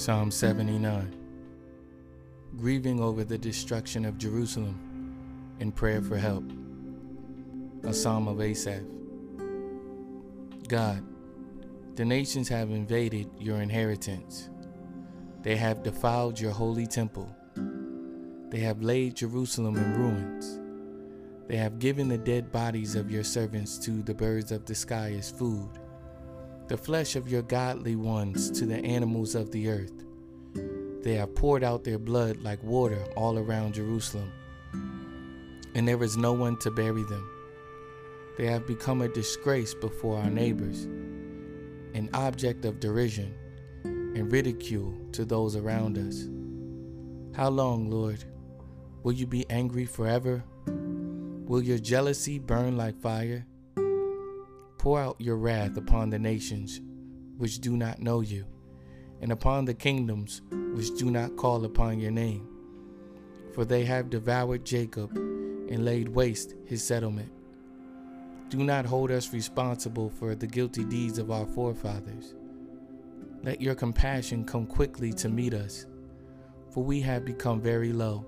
Psalm 79 Grieving over the destruction of Jerusalem in prayer for help. A psalm of Asaph. God, the nations have invaded your inheritance. They have defiled your holy temple. They have laid Jerusalem in ruins. They have given the dead bodies of your servants to the birds of the sky as food the flesh of your godly ones to the animals of the earth. They have poured out their blood like water all around Jerusalem, and there is no one to bury them. They have become a disgrace before our neighbors, an object of derision and ridicule to those around us. How long, Lord? Will you be angry forever? Will your jealousy burn like fire? Pour out your wrath upon the nations which do not know you, and upon the kingdoms which do not call upon your name. For they have devoured Jacob and laid waste his settlement. Do not hold us responsible for the guilty deeds of our forefathers. Let your compassion come quickly to meet us, for we have become very low.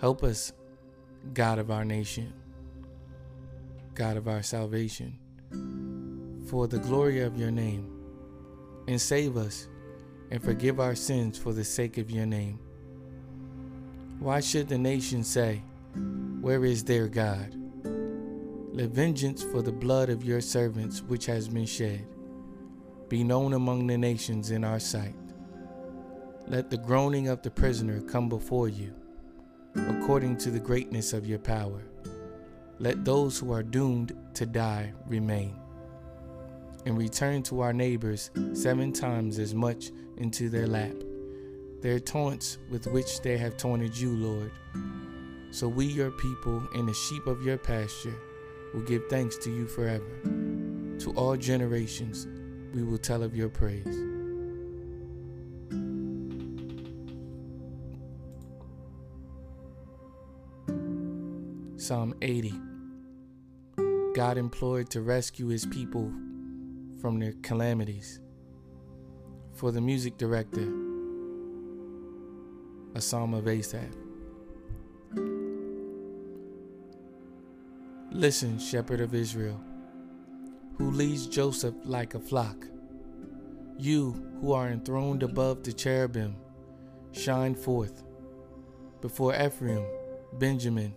Help us, God of our nation God of our salvation, for the glory of your name, and save us and forgive our sins for the sake of your name. Why should the nations say, Where is their God? Let vengeance for the blood of your servants which has been shed be known among the nations in our sight. Let the groaning of the prisoner come before you, according to the greatness of your power. Let those who are doomed to die remain. And return to our neighbors seven times as much into their lap, their taunts with which they have taunted you, Lord. So we, your people, and the sheep of your pasture, will give thanks to you forever. To all generations, we will tell of your praise. Psalm 80 God implored to rescue his people from their calamities. For the music director, a psalm of Asaph. Listen, shepherd of Israel, who leads Joseph like a flock. You who are enthroned above the cherubim, shine forth. Before Ephraim, Benjamin,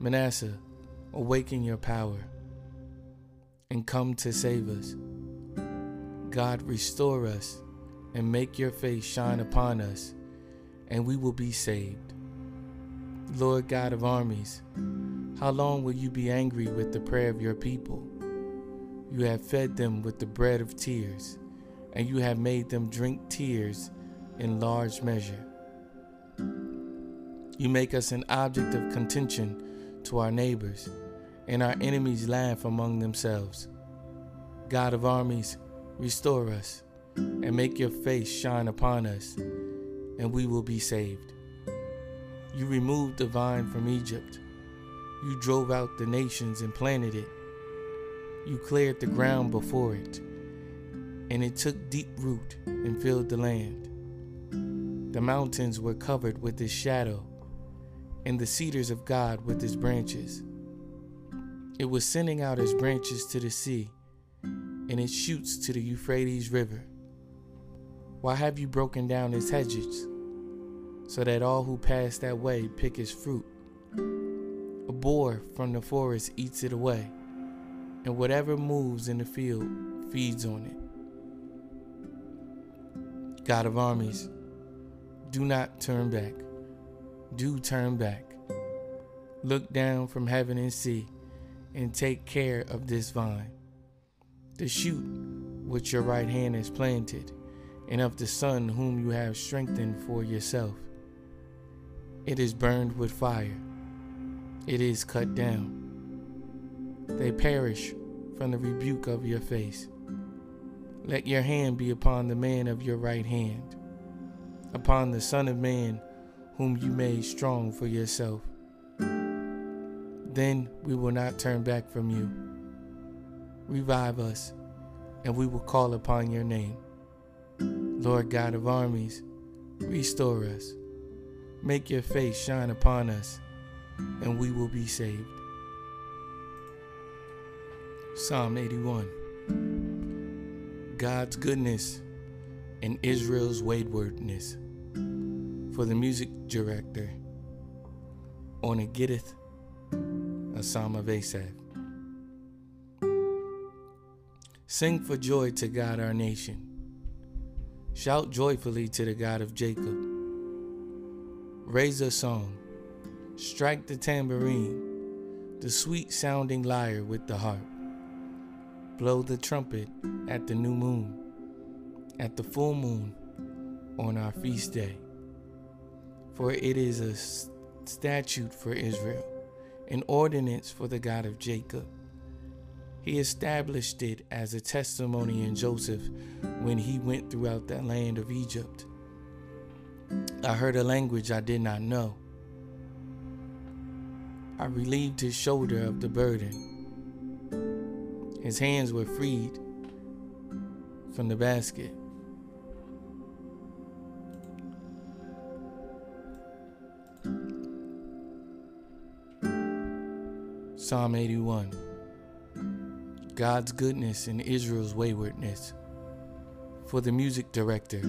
Manasseh, awaken your power and come to save us. God, restore us and make your face shine upon us, and we will be saved. Lord God of armies, how long will you be angry with the prayer of your people? You have fed them with the bread of tears, and you have made them drink tears in large measure. You make us an object of contention to our neighbors and our mm-hmm. enemies laugh among themselves. God of armies, restore us and make your face shine upon us, and we will be saved. You removed the vine from Egypt. You drove out the nations and planted it. You cleared the ground before it, and it took deep root and filled the land. The mountains were covered with its shadow, and the cedars of God with its branches. It was sending out its branches to the sea and its shoots to the Euphrates River. Why have you broken down its hedges so that all who pass that way pick its fruit? A boar from the forest eats it away, and whatever moves in the field feeds on it. God of armies, do not turn back. Do turn back. Look down from heaven and see and take care of this vine, the shoot which your right hand has planted, and of the son whom you have strengthened for yourself. It is burned with fire, it is cut down. They perish from the rebuke of your face. Let your hand be upon the man of your right hand, upon the Son of Man whom you made strong for yourself. Then we will not turn back from you. Revive us, and we will call upon your name. Lord God of armies, restore us. Make your face shine upon us, and we will be saved. Psalm 81 God's goodness and Israel's waywardness. For the music director, on a A psalm of Asaph. Sing for joy to God our nation. Shout joyfully to the God of Jacob. Raise a song. Strike the tambourine, the sweet sounding lyre with the harp. Blow the trumpet at the new moon, at the full moon on our feast day. For it is a statute for Israel, an ordinance for the God of Jacob. He established it as a testimony in Joseph when he went throughout the land of Egypt. I heard a language I did not know. I relieved his shoulder of the burden. His hands were freed from the basket. Psalm 81 God's goodness and Israel's waywardness. For the music director,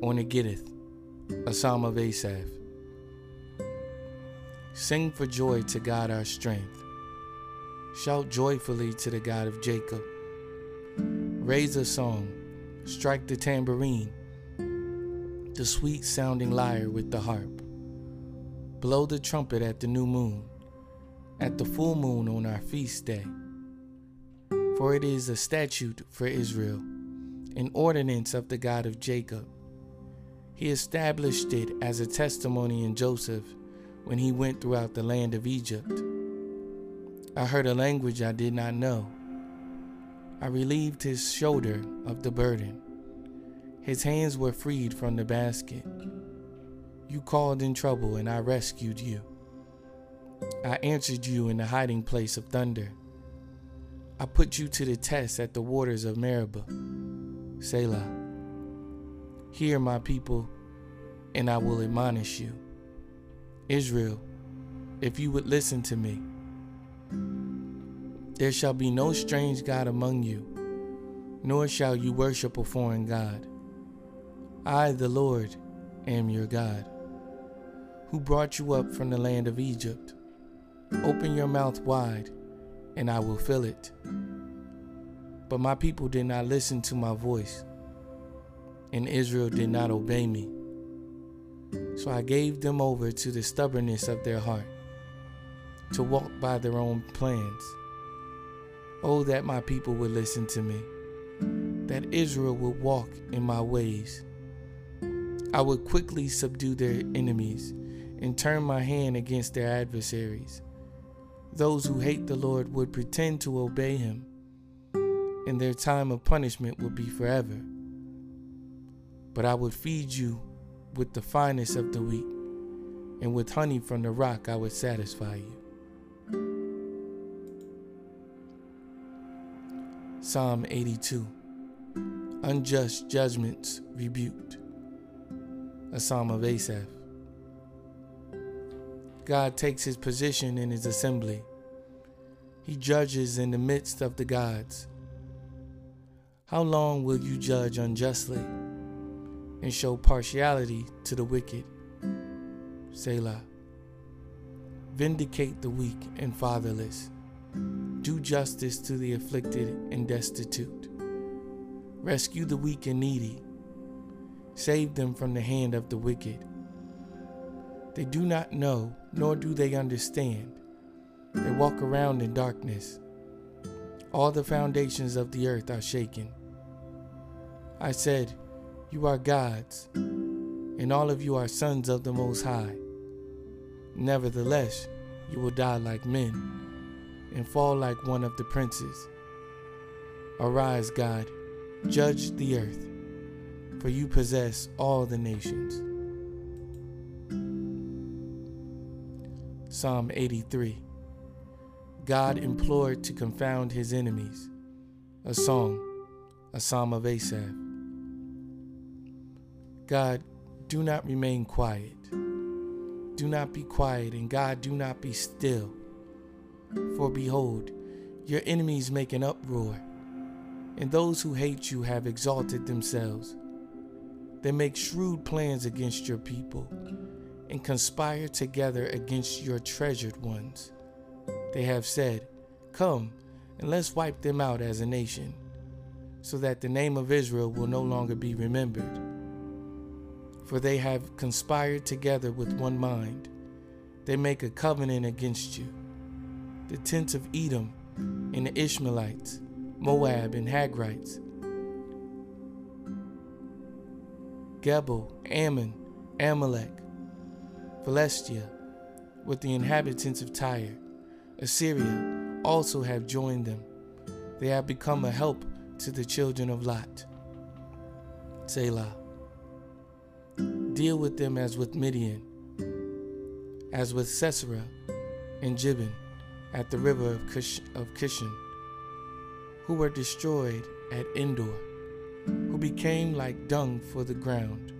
on a Gittith, a psalm of Asaph. Sing for joy to God our strength. Shout joyfully to the God of Jacob. Raise a song, strike the tambourine, the sweet sounding lyre with the harp. Blow the trumpet at the new moon, at the full moon on our feast day for it is a statute for Israel, an ordinance of the God of Jacob. He established it as a testimony in Joseph when he went throughout the land of Egypt. I heard a language I did not know. I relieved his shoulder of the burden. His hands were freed from the basket. You called in trouble, and I rescued you. I answered you in the hiding place of thunder. I put you to the test at the waters of Meribah. Selah. Hear my people, and I will admonish you. Israel, if you would listen to me, there shall be no strange God among you, nor shall you worship a foreign God. I, the Lord, am your God, who brought you up from the land of Egypt. Open your mouth wide and I will fill it. But my people did not listen to my voice, and Israel did not obey me. So I gave them over to the stubbornness of their heart, to walk by their own plans. Oh, that my people would listen to me, that Israel would walk in my ways. I would quickly subdue their enemies and turn my hand against their adversaries. Those who hate the Lord would pretend to obey him, and their time of punishment would be forever. But I would feed you with the finest of the wheat, and with honey from the rock I would satisfy you. Psalm 82 Unjust Judgments Rebuked. A Psalm of Asaph. God takes his position in his assembly. He judges in the midst of the gods. How long will you judge unjustly and show partiality to the wicked? Selah. Vindicate the weak and fatherless. Do justice to the afflicted and destitute. Rescue the weak and needy. Save them from the hand of the wicked. They do not know, nor do they understand. They walk around in darkness. All the foundations of the earth are shaken. I said, You are gods, and all of you are sons of the Most High. Nevertheless, you will die like men and fall like one of the princes. Arise, God, judge the earth, for you possess all the nations. Psalm 83 God implored to confound his enemies. A song, a psalm of Asaph. God, do not remain quiet. Do not be quiet, and God, do not be still. For behold, your enemies make an uproar, and those who hate you have exalted themselves. They make shrewd plans against your people and conspire together against your treasured ones. They have said, Come, and let's wipe them out as a nation, so that the name of Israel will no longer be remembered. For they have conspired together with one mind. They make a covenant against you. The tents of Edom and the Ishmaelites, Moab and Hagrites, Gebal, Ammon, Amalek, Philistia, with the inhabitants of Tyre, Assyria also have joined them. They have become a help to the children of Lot. Selah. Deal with them as with Midian, as with Sisera and Jabin at the river of, Kish- of Kishon, who were destroyed at Endor who became like dung for the ground.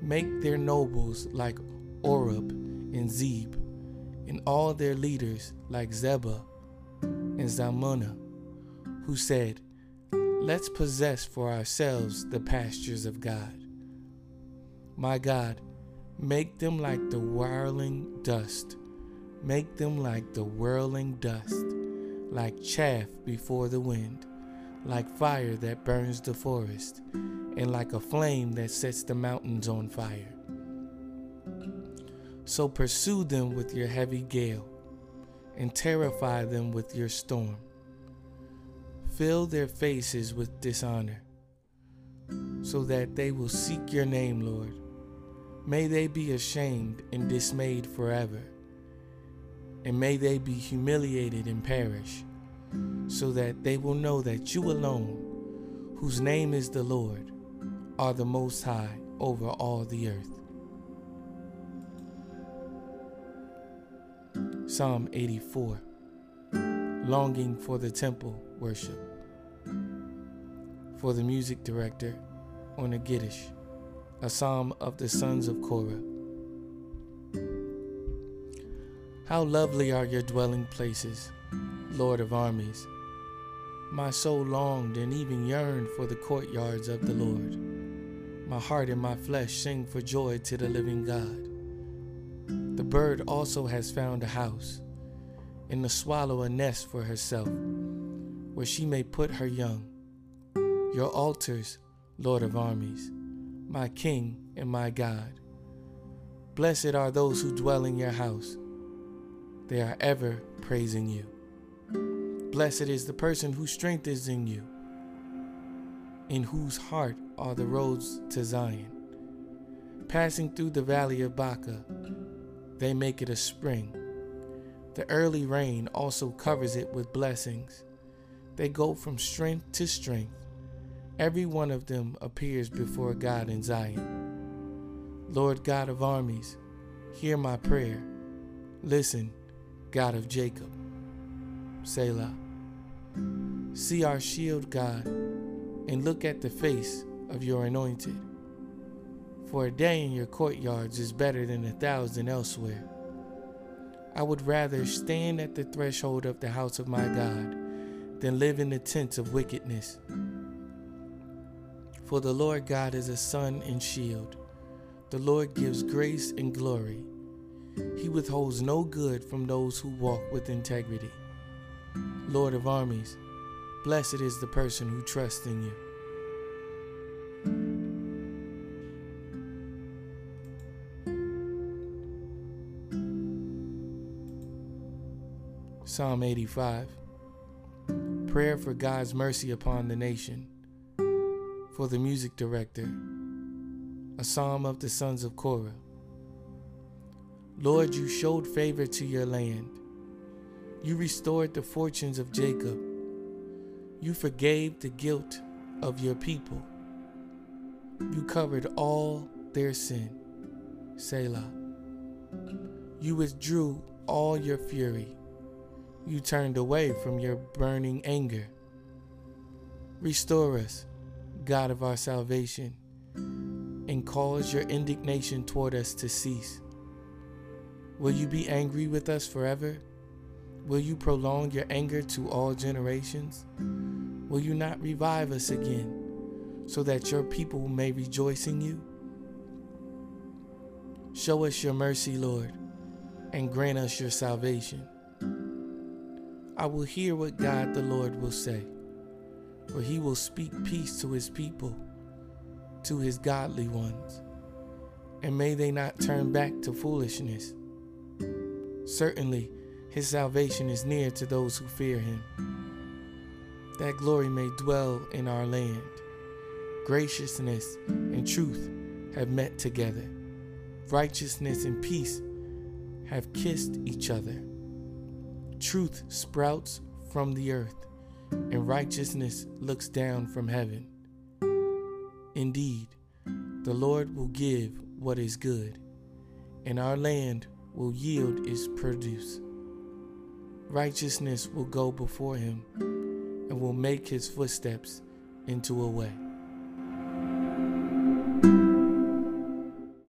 Make their nobles like Oreb and Zeb, and all their leaders like Zebah and Zalmunna, who said, Let's possess for ourselves the pastures of God. My God, make them like the whirling dust. Make them like the whirling dust, like chaff before the wind like fire that burns the forest, and like a flame that sets the mountains on fire. So pursue them with your heavy gale, and terrify them with your storm. Fill their faces with dishonor, so that they will seek your name, Lord. May they be ashamed and dismayed forever, and may they be humiliated and perish so that they will know that you alone, whose name is the Lord, are the Most High over all the earth. Psalm 84 Longing for the Temple Worship. For the music director on a Gittith, a psalm of the sons of Korah. How lovely are your dwelling places, Lord of armies. My soul longed and even yearned for the courtyards of the Lord. My heart and my flesh sing for joy to the living God. The bird also has found a house, and the swallow a nest for herself, where she may put her young. Your altars, Lord of armies, my King and my God. Blessed are those who dwell in your house. They are ever praising you. Blessed is the person whose strength is in you, in whose heart are the roads to Zion. Passing through the valley of Baca, they make it a spring. The early rain also covers it with blessings. They go from strength to strength. Every one of them appears before God in Zion. Lord God of armies, hear my prayer. Listen, God of Jacob. Selah. See our shield, God, and look at the face of your anointed. For a day in your courtyards is better than a thousand elsewhere. I would rather stand at the threshold of the house of my God than live in the tents of wickedness. For the Lord God is a sun and shield. The Lord gives grace and glory. He withholds no good from those who walk with integrity. Lord of armies, Blessed is the person who trusts in you. Psalm 85 Prayer for God's mercy upon the nation. For the music director, a psalm of the sons of Korah. Lord, you showed favor to your land. You restored the fortunes of Jacob you forgave the guilt of your people. You covered all their sin. Selah. You withdrew all your fury. You turned away from your burning anger. Restore us, God of our salvation. and cause your indignation toward us to cease? Will you be angry with us forever? Will you prolong your anger to all generations? Will you not revive us again, so that your people may rejoice in you? Show us your mercy, Lord, and grant us your salvation. I will hear what God the Lord will say, for he will speak peace to his people, to his godly ones, and may they not turn back to foolishness. Certainly, his salvation is near to those who fear him. That glory may dwell in our land. Graciousness and truth have met together. Righteousness and peace have kissed each other. Truth sprouts from the earth, and righteousness looks down from heaven. Indeed, the Lord will give what is good, and our land will yield its produce. Righteousness will go before him and will make his footsteps into a way.